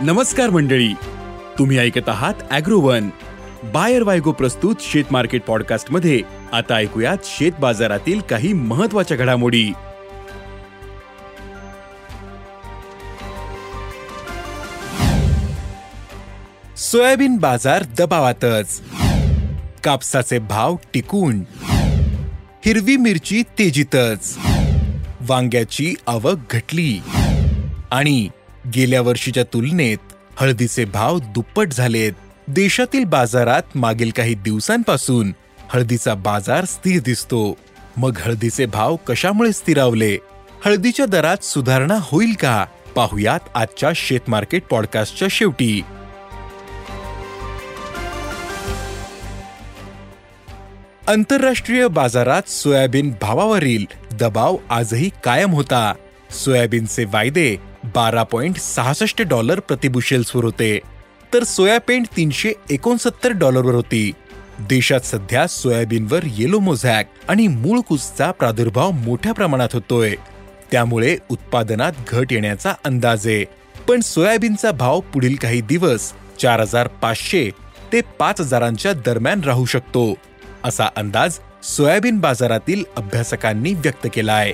नमस्कार मंडळी. तुम्ही ऐकत आहात अॅग्रोवन. बायर वायगो प्रस्तुत शेत मार्केट पॉडकास्टमध्ये आता ऐकूयात शेत बाजारातील काही महत्त्वाच्या घडामोडी. सोयाबीन बाजार दबावातच. कापसाचे भाव टिकून. हिरवी मिरची तेजीतच. वांग्याची आवक घटली. आणि गेल्या वर्षीच्या तुलनेत हळदीचे भाव दुप्पट झालेत. देशातील बाजारात मागील काही दिवसांपासून हळदीचा बाजार स्थिर दिसतो. मग हळदीचे भाव कशामुळे स्थिरावले? हळदीच्या दरात सुधारणा होईल का? पाहुयात आजच्या शेत मार्केट पॉडकास्टच्या शेवटी. आंतरराष्ट्रीय बाजारात सोयाबीन भावावरील दबाव आजही कायम होता. सोयाबीनचे वायदे बारा पॉइंट सहासष्ट डॉलर प्रतिबुशेल्सवर होते. तर सोयाबीन तीनशे एकोणसत्तर डॉलरवर होती. देशात सध्या सोयाबीनवर येलो मोझॅक आणि मूळ कुसचा प्रादुर्भाव मोठ्या प्रमाणात होतोय. त्यामुळे उत्पादनात घट येण्याचा अंदाज. आहे पण सोयाबीनचा भाव पुढील काही दिवस चार हजार पाचशे ते पाच हजारांच्या दरम्यान राहू शकतो असा अंदाज सोयाबीन बाजारातील अभ्यासकांनी व्यक्त केला आहे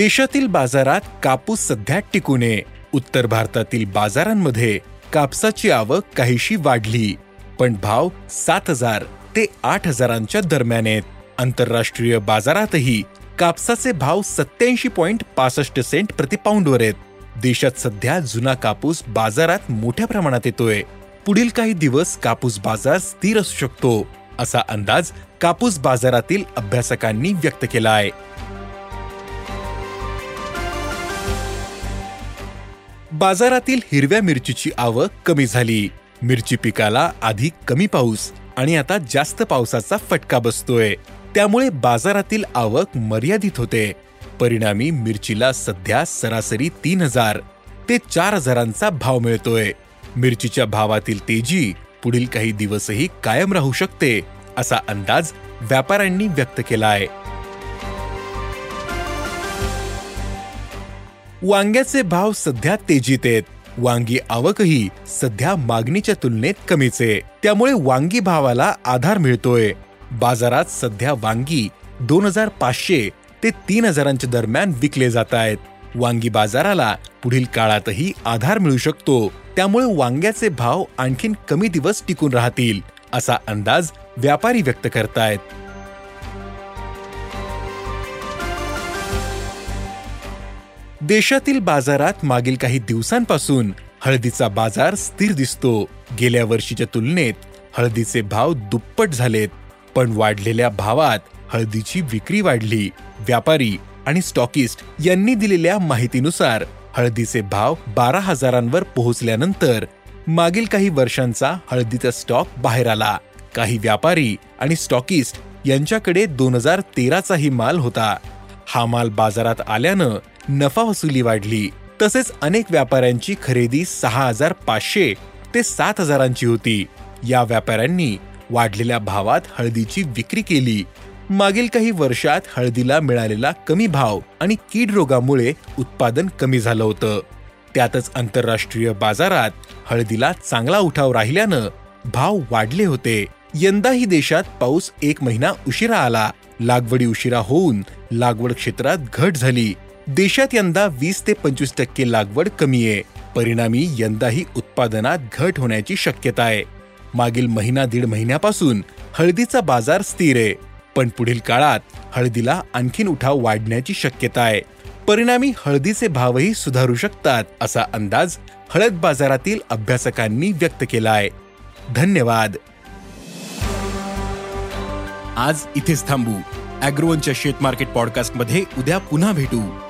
देशातील बाजारात कापूस सध्या टिकून आहे उत्तर भारतातील बाजारांमध्ये कापसाची आवक काहीशी वाढली पण भाव सात हजार ते आठ हजारांच्या दरम्यान आहेत. आंतरराष्ट्रीय बाजारातही कापसाचे भाव सत्याऐंशी पॉइंट पासष्ट सेंट प्रतिपाऊंडवर आहेत. देशात सध्या जुना कापूस बाजारात मोठ्या प्रमाणात येतोय. पुढील काही दिवस कापूस बाजार स्थिर असू शकतो असा अंदाज कापूस बाजारातील अभ्यासकांनी व्यक्त केला आहे. बाजारातील हिरव्या मिरचीची आवक कमी झाली. मिरची पिकाला आधी कमी पाऊस आणि आता जास्त पावसाचा फटका बसतोय. त्यामुळे बाजारातील आवक मर्यादित होते. परिणामी मिरचीला सध्या सरासरी तीन हजार ते चार हजारांचा भाव मिळतोय. मिरचीच्या भावातील तेजी पुढील काही दिवसही कायम राहू शकते असा अंदाज व्यापाऱ्यांनी व्यक्त केला आहे वांग्याचे भाव सध्या तेजीत आहेत. वांगी आवकही सध्या मागणीच्या तुलनेत कमीच आहे. त्यामुळे वांगी भावाला आधार मिळतोय. बाजारात सध्या वांगी दोन हजार पाचशे ते तीन हजारांच्या दरम्यान विकले जात आहेत. वांगी बाजाराला पुढील काळातही आधार मिळू शकतो. त्यामुळे वांग्याचे भाव आणखीन कमी दिवस टिकून राहतील असा अंदाज व्यापारी व्यक्त करतायत. देशातील बाजारात मागील काही दिवसांपासून हळदीचा बाजार स्थिर दिसतो. गेल्या वर्षीच्या तुलनेत हळदीचे भाव दुप्पट झालेत पण वाढलेल्या भावात हळदीची विक्री वाढली. व्यापारी आणि स्टॉकिस्ट यांनी दिलेल्या माहितीनुसार हळदीचे भाव बारा हजारांवर पोहोचल्यानंतर मागील काही वर्षांचा हळदीचा स्टॉक बाहेर आला. काही व्यापारी आणि स्टॉकिस्ट यांच्याकडे दोन हजार तेराचाही माल होता. हा माल बाजारात आल्यानं नफा वसुली वाढली. तसेच अनेक व्यापाऱ्यांची खरेदी सहा हजार पाचशे ते सात हजारांची होती. या व्यापाऱ्यांनी वाढलेल्या भावात हळदीची विक्री केली. मागील काही वर्षात हळदीला मिळालेला कमी भाव आणि कीड रोगामुळे उत्पादन कमी झालं होतं. त्यातच आंतरराष्ट्रीय बाजारात हळदीला चांगला उठाव राहिल्यानं भाव वाढले होते. यंदाही देशात पाऊस एक महिना उशिरा आला. लागवडी उशिरा होऊन लागवड क्षेत्रात घट झाली. देशात यंदा वीस ते पंचवीस टक्के लागवड कमी आहे. परिणामी यंदाही उत्पादनात घट होण्याची शक्यता आहे. मागील महिना दीड महिन्यापासून हळदीचा बाजार स्थिर आहे. पण पुढील काळात हळदीला आणखीन उठाव वाढण्याची शक्यता आहे. परिणामी हळदीचे भावही सुधारू शकतात असा अंदाज हळद बाजारातील अभ्यासकांनी व्यक्त केला आहे. धन्यवाद. आज इथेच थांबू. अॅग्रोवनच्या शेत मार्केट पॉडकास्टमध्ये उद्या पुन्हा भेटू.